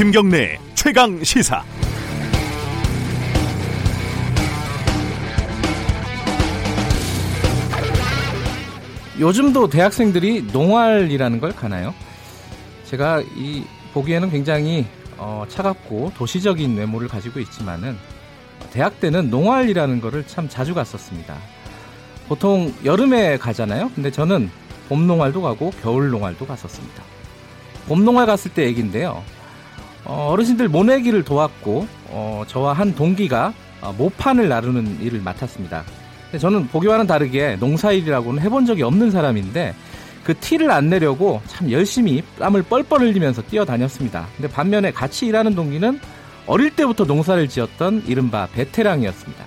김경래 최강 시사. 요즘도 대학생들이 농활이라는 걸 가나요? 제가 이 보기에는 굉장히 어, 차갑고 도시적인 외모를 가지고 있지만은 대학 때는 농활이라는 거를 참 자주 갔었습니다. 보통 여름에 가잖아요. 근데 저는 봄 농활도 가고 겨울 농활도 갔었습니다. 봄 농활 갔을 때 얘기인데요. 어, 르신들 모내기를 도왔고 어, 저와 한 동기가 어, 모판을 나르는 일을 맡았습니다. 저는 보기와는 다르게 농사일이라고는 해본 적이 없는 사람인데 그 티를 안 내려고 참 열심히 땀을 뻘뻘 흘리면서 뛰어다녔습니다. 근데 반면에 같이 일하는 동기는 어릴 때부터 농사를 지었던 이른바 베테랑이었습니다.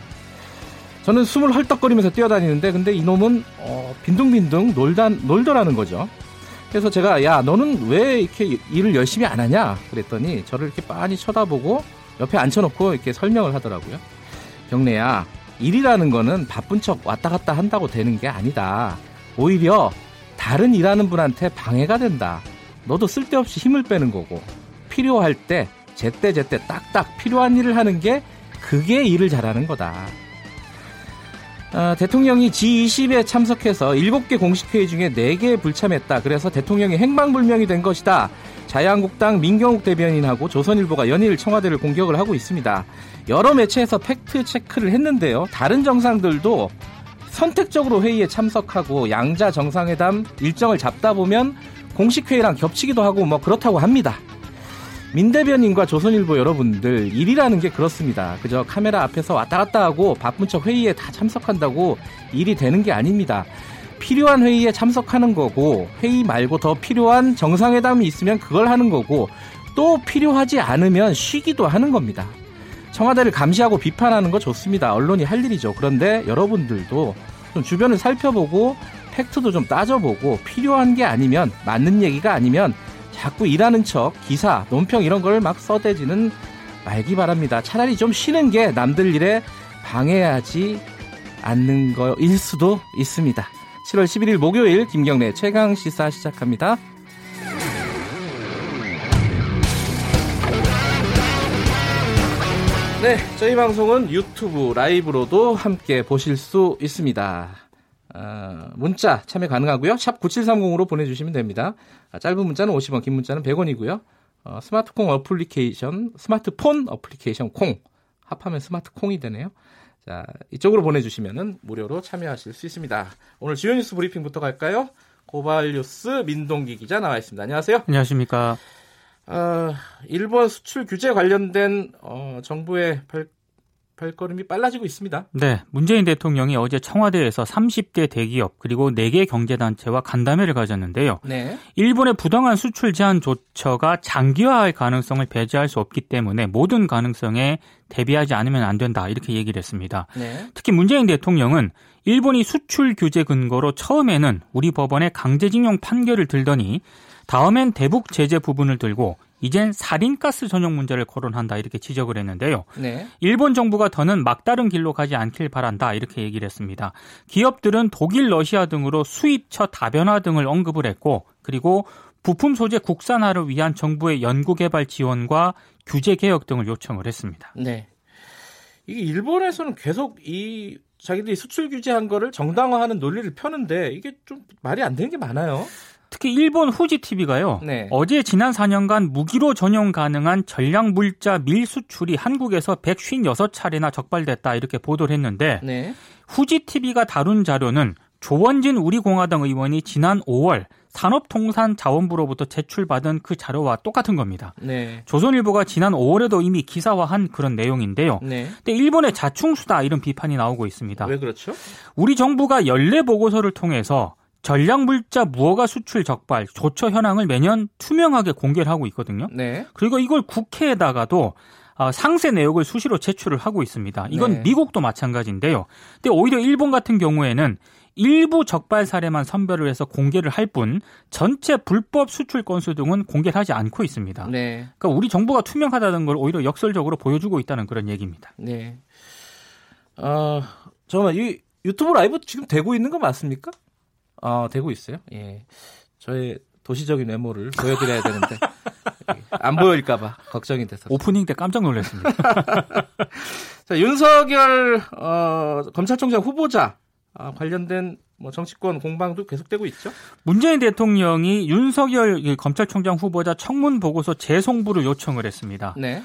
저는 숨을 헐떡거리면서 뛰어다니는데 근데 이놈은 어, 빈둥빈둥 놀다, 놀더라는 거죠. 그래서 제가 야 너는 왜 이렇게 일을 열심히 안 하냐 그랬더니 저를 이렇게 빤히 쳐다보고 옆에 앉혀놓고 이렇게 설명을 하더라고요. 경례야 일이라는 거는 바쁜 척 왔다 갔다 한다고 되는 게 아니다. 오히려 다른 일하는 분한테 방해가 된다. 너도 쓸데없이 힘을 빼는 거고 필요할 때 제때제때 딱딱 필요한 일을 하는 게 그게 일을 잘하는 거다. 어, 대통령이 G20에 참석해서 7개 공식 회의 중에 4개에 불참했다. 그래서 대통령이 행방불명이 된 것이다. 자유한국당 민경욱 대변인하고 조선일보가 연일 청와대를 공격을 하고 있습니다. 여러 매체에서 팩트 체크를 했는데요. 다른 정상들도 선택적으로 회의에 참석하고 양자 정상회담 일정을 잡다 보면 공식 회의랑 겹치기도 하고 뭐 그렇다고 합니다. 민 대변인과 조선일보 여러분들 일이라는 게 그렇습니다. 그저 카메라 앞에서 왔다 갔다 하고 바쁜 척 회의에 다 참석한다고 일이 되는 게 아닙니다. 필요한 회의에 참석하는 거고 회의 말고 더 필요한 정상회담이 있으면 그걸 하는 거고 또 필요하지 않으면 쉬기도 하는 겁니다. 청와대를 감시하고 비판하는 거 좋습니다. 언론이 할 일이죠. 그런데 여러분들도 좀 주변을 살펴보고 팩트도 좀 따져보고 필요한 게 아니면 맞는 얘기가 아니면 자꾸 일하는 척 기사, 논평 이런 걸 막 써대지는 말기 바랍니다. 차라리 좀 쉬는 게 남들 일에 방해하지 않는 거일 수도 있습니다. 7월 11일 목요일 김경래 최강 시사 시작합니다. 네, 저희 방송은 유튜브 라이브로도 함께 보실 수 있습니다. 어, 문자 참여 가능하고요. 샵 9730으로 보내주시면 됩니다. 아, 짧은 문자는 50원, 긴 문자는 100원이고요. 어, 스마트콩 어플리케이션, 스마트폰 어플리케이션 콩 합하면 스마트콩이 되네요. 자 이쪽으로 보내주시면 무료로 참여하실 수 있습니다. 오늘 주요 뉴스 브리핑부터 갈까요? 고발뉴스 민동기 기자 나와 있습니다. 안녕하세요. 안녕하십니까. 어, 일본 수출 규제 관련된 어, 정부의 발, 발걸음이 빨라지고 있습니다. 네, 문재인 대통령이 어제 청와대에서 30개 대기업 그리고 4개 경제단체와 간담회를 가졌는데요. 네. 일본의 부당한 수출 제한 조처가 장기화할 가능성을 배제할 수 없기 때문에 모든 가능성에 대비하지 않으면 안 된다 이렇게 얘기를 했습니다. 네. 특히 문재인 대통령은 일본이 수출 규제 근거로 처음에는 우리 법원에 강제징용 판결을 들더니 다음엔 대북 제재 부분을 들고 이젠 살인가스 전용 문제를 거론한다 이렇게 지적을 했는데요. 네. 일본 정부가 더는 막다른 길로 가지 않길 바란다 이렇게 얘기를 했습니다. 기업들은 독일, 러시아 등으로 수입처 다변화 등을 언급을 했고 그리고 부품 소재 국산화를 위한 정부의 연구개발 지원과 규제 개혁 등을 요청을 했습니다. 네. 이게 일본에서는 계속 이 자기들이 수출 규제한 거를 정당화하는 논리를 펴는데 이게 좀 말이 안 되는 게 많아요. 특히 일본 후지 TV가요. 네. 어제 지난 4년간 무기로 전용 가능한 전략 물자 밀 수출이 한국에서 156차례나 적발됐다 이렇게 보도를 했는데 네. 후지 TV가 다룬 자료는 조원진 우리공화당 의원이 지난 5월 산업통상자원부로부터 제출받은 그 자료와 똑같은 겁니다. 네. 조선일보가 지난 5월에도 이미 기사화한 그런 내용인데요. 네. 근데 일본의 자충수다 이런 비판이 나오고 있습니다. 왜 그렇죠? 우리 정부가 연례 보고서를 통해서 전략물자 무허가 수출 적발 조처 현황을 매년 투명하게 공개를 하고 있거든요. 네. 그리고 이걸 국회에다가도 어, 상세 내역을 수시로 제출을 하고 있습니다. 이건 네. 미국도 마찬가지인데요. 근데 오히려 일본 같은 경우에는 일부 적발 사례만 선별을 해서 공개를 할 뿐 전체 불법 수출 건수 등은 공개를 하지 않고 있습니다. 네. 그러니까 우리 정부가 투명하다는 걸 오히려 역설적으로 보여주고 있다는 그런 얘기입니다. 네. 어, 잠깐만 이 유튜브 라이브 지금 되고 있는 거 맞습니까? 어, 되고 있어요. 예. 저의 도시적인 외모를 보여드려야 되는데 안 보일까봐 걱정이 돼서. 오프닝 때 깜짝 놀랐습니다. 자, 윤석열 어, 검찰총장 후보자 아, 관련된 뭐 정치권 공방도 계속되고 있죠. 문재인 대통령이 윤석열 검찰총장 후보자 청문 보고서 재송부를 요청을 했습니다. 네.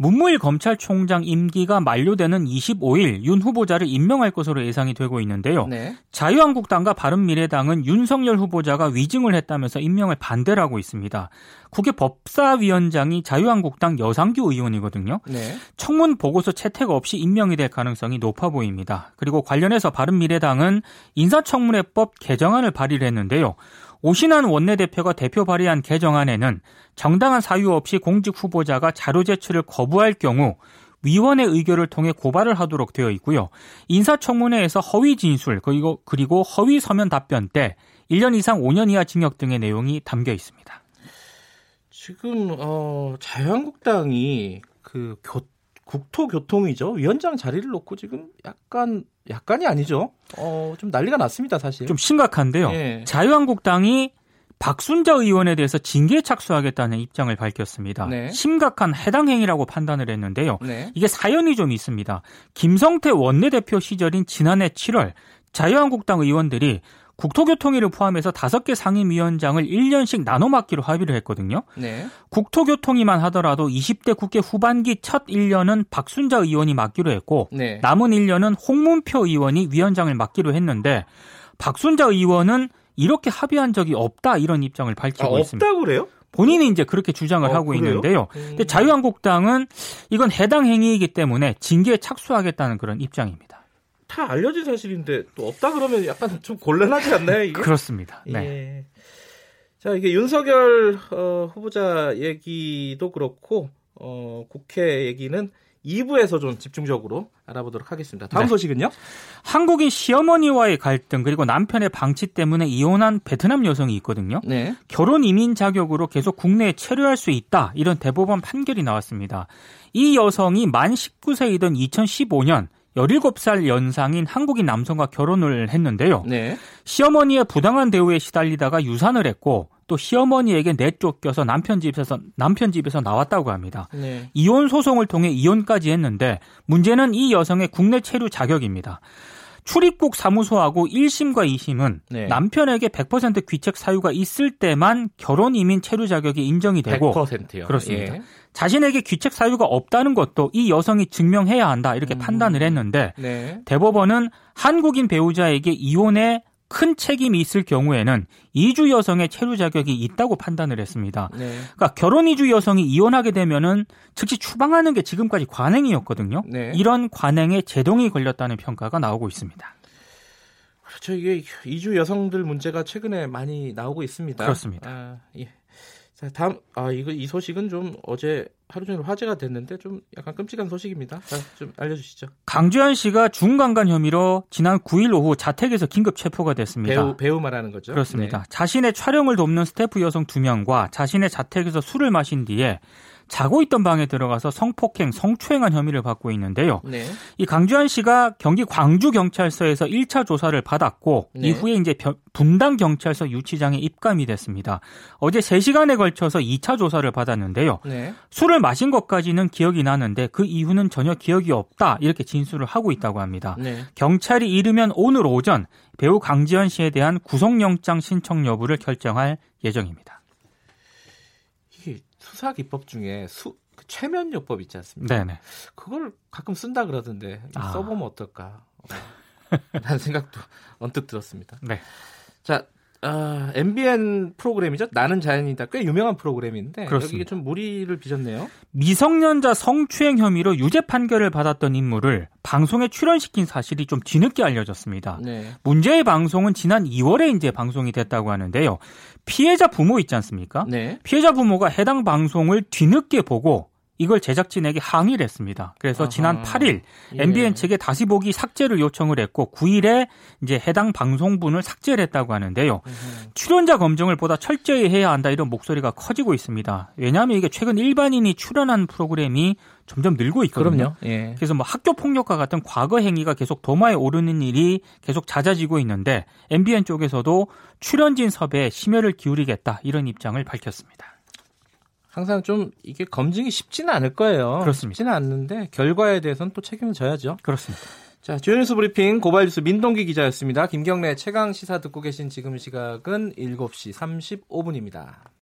문무일 검찰총장 임기가 만료되는 25일 윤 후보자를 임명할 것으로 예상이 되고 있는데요. 네. 자유한국당과 바른미래당은 윤석열 후보자가 위증을 했다면서 임명을 반대를 하고 있습니다. 국회 법사위원장이 자유한국당 여상규 의원이거든요. 네. 청문 보고서 채택 없이 임명이 될 가능성이 높아 보입니다. 그리고 관련해서 바른미래당은 인사청문회법 개정안을 발의를 했는데요. 오신환 원내대표가 대표 발의한 개정안에는 정당한 사유 없이 공직 후보자가 자료 제출을 거부할 경우 위원회 의결을 통해 고발을 하도록 되어 있고요. 인사청문회에서 허위 진술 그리고 그리고 허위 서면 답변 때 1년 이상 5년 이하 징역 등의 내용이 담겨 있습니다. 지금 어, 자유한국당이 그 교, 국토교통이죠 위원장 자리를 놓고 지금 약간 약간이 아니죠. 어, 좀 난리가 났습니다, 사실. 좀 심각한데요. 예. 자유한국당이 박순자 의원에 대해서 징계에 착수하겠다는 입장을 밝혔습니다. 네. 심각한 해당 행위라고 판단을 했는데요. 네. 이게 사연이 좀 있습니다. 김성태 원내대표 시절인 지난해 7월 자유한국당 의원들이 국토교통위를 포함해서 다섯 개 상임위원장을 1년씩 나눠 맡기로 합의를 했거든요. 네. 국토교통위만 하더라도 20대 국회 후반기 첫 1년은 박순자 의원이 맡기로 했고 네. 남은 1년은 홍문표 의원이 위원장을 맡기로 했는데 박순자 의원은 이렇게 합의한 적이 없다 이런 입장을 밝히고 아, 있습니다. 없다 그래요? 본인이 이제 그렇게 주장을 어, 하고 그래요? 있는데요. 음. 근데 자유한국당은 이건 해당 행위이기 때문에 징계에 착수하겠다는 그런 입장입니다. 다 알려진 사실인데 또 없다 그러면 약간 좀 곤란하지 않나요? 이게? 그렇습니다. 네. 예. 자 이게 윤석열 어, 후보자 얘기도 그렇고 어, 국회 얘기는 2부에서 좀 집중적으로 알아보도록 하겠습니다. 다음 네. 소식은요? 한국인 시어머니와의 갈등 그리고 남편의 방치 때문에 이혼한 베트남 여성이 있거든요. 네. 결혼 이민 자격으로 계속 국내에 체류할 수 있다 이런 대법원 판결이 나왔습니다. 이 여성이 만 19세이던 2015년 17살 연상인 한국인 남성과 결혼을 했는데요. 네. 시어머니의 부당한 대우에 시달리다가 유산을 했고 또 시어머니에게 내쫓겨서 남편 집에서 남편 집에서 나왔다고 합니다. 네. 이혼 소송을 통해 이혼까지 했는데 문제는 이 여성의 국내 체류 자격입니다. 출입국 사무소하고 1심과 2심은 네. 남편에게 100% 귀책 사유가 있을 때만 결혼 이민 체류 자격이 인정이 되고 100%요. 그렇습니다. 예. 자신에게 귀책 사유가 없다는 것도 이 여성이 증명해야 한다 이렇게 음. 판단을 했는데 네. 대법원은 한국인 배우자에게 이혼에 큰 책임이 있을 경우에는 이주 여성의 체류 자격이 있다고 판단을 했습니다. 네. 그러니까 결혼 이주 여성이 이혼하게 되면은 즉시 추방하는 게 지금까지 관행이었거든요. 네. 이런 관행에 제동이 걸렸다는 평가가 나오고 있습니다. 그렇죠. 이게 이주 여성들 문제가 최근에 많이 나오고 있습니다. 그렇습니다. 아, 예. 자, 다음 아 이거 이 소식은 좀 어제 하루 종일 화제가 됐는데 좀 약간 끔찍한 소식입니다. 자, 좀 알려주시죠. 강주현 씨가 중강간 혐의로 지난 9일 오후 자택에서 긴급 체포가 됐습니다. 배우 배우 말하는 거죠? 그렇습니다. 네. 자신의 촬영을 돕는 스태프 여성 2명과 자신의 자택에서 술을 마신 뒤에 자고 있던 방에 들어가서 성폭행, 성추행한 혐의를 받고 있는데요. 네. 이 강주한 씨가 경기 광주 경찰서에서 1차 조사를 받았고 네. 이후에 이제 분당 경찰서 유치장에 입감이 됐습니다. 어제 3시간에 걸쳐서 2차 조사를 받았는데요. 네. 술을 마신 것까지는 기억이 나는데 그 이후는 전혀 기억이 없다 이렇게 진술을 하고 있다고 합니다. 네. 경찰이 이르면 오늘 오전 배우 강지현 씨에 대한 구속영장 신청 여부를 결정할 예정입니다. 수사 기법 중에 수, 그 최면요법 있지 않습니까? 네네. 그걸 가끔 쓴다 그러던데 아. 써보면 어떨까? 어, 라는 생각도 언뜻 들었습니다. 네. 자, 어, MBN 프로그램이죠. 나는 자연이다. 꽤 유명한 프로그램인데 그렇습니다. 여기에 좀 무리를 빚었네요. 미성년자 성추행 혐의로 유죄 판결을 받았던 인물을 방송에 출연시킨 사실이 좀 뒤늦게 알려졌습니다. 네. 문제의 방송은 지난 2월에 이제 방송이 됐다고 하는데요. 피해자 부모 있지 않습니까? 네. 피해자 부모가 해당 방송을 뒤늦게 보고 이걸 제작진에게 항의를 했습니다. 그래서 아하. 지난 8일 예. MBN 측에 다시 보기 삭제를 요청을 했고 9일에 이제 해당 방송분을 삭제를 했다고 하는데요. 으흠. 출연자 검증을 보다 철저히 해야 한다 이런 목소리가 커지고 있습니다. 왜냐하면 이게 최근 일반인이 출연한 프로그램이 점점 늘고 있거든요. 예. 그래서 뭐 학교 폭력과 같은 과거 행위가 계속 도마에 오르는 일이 계속 잦아지고 있는데 MBN 쪽에서도 출연진 섭외에 심혈을 기울이겠다 이런 입장을 밝혔습니다. 항상 좀 이게 검증이 쉽지는 않을 거예요. 그렇습니다. 쉽지는 않는데 결과에 대해서는 또 책임을 져야죠. 그렇습니다. 자, 주연뉴스 브리핑 고발 뉴스 민동기 기자였습니다. 김경래 최강 시사 듣고 계신 지금 시각은 7시 35분입니다.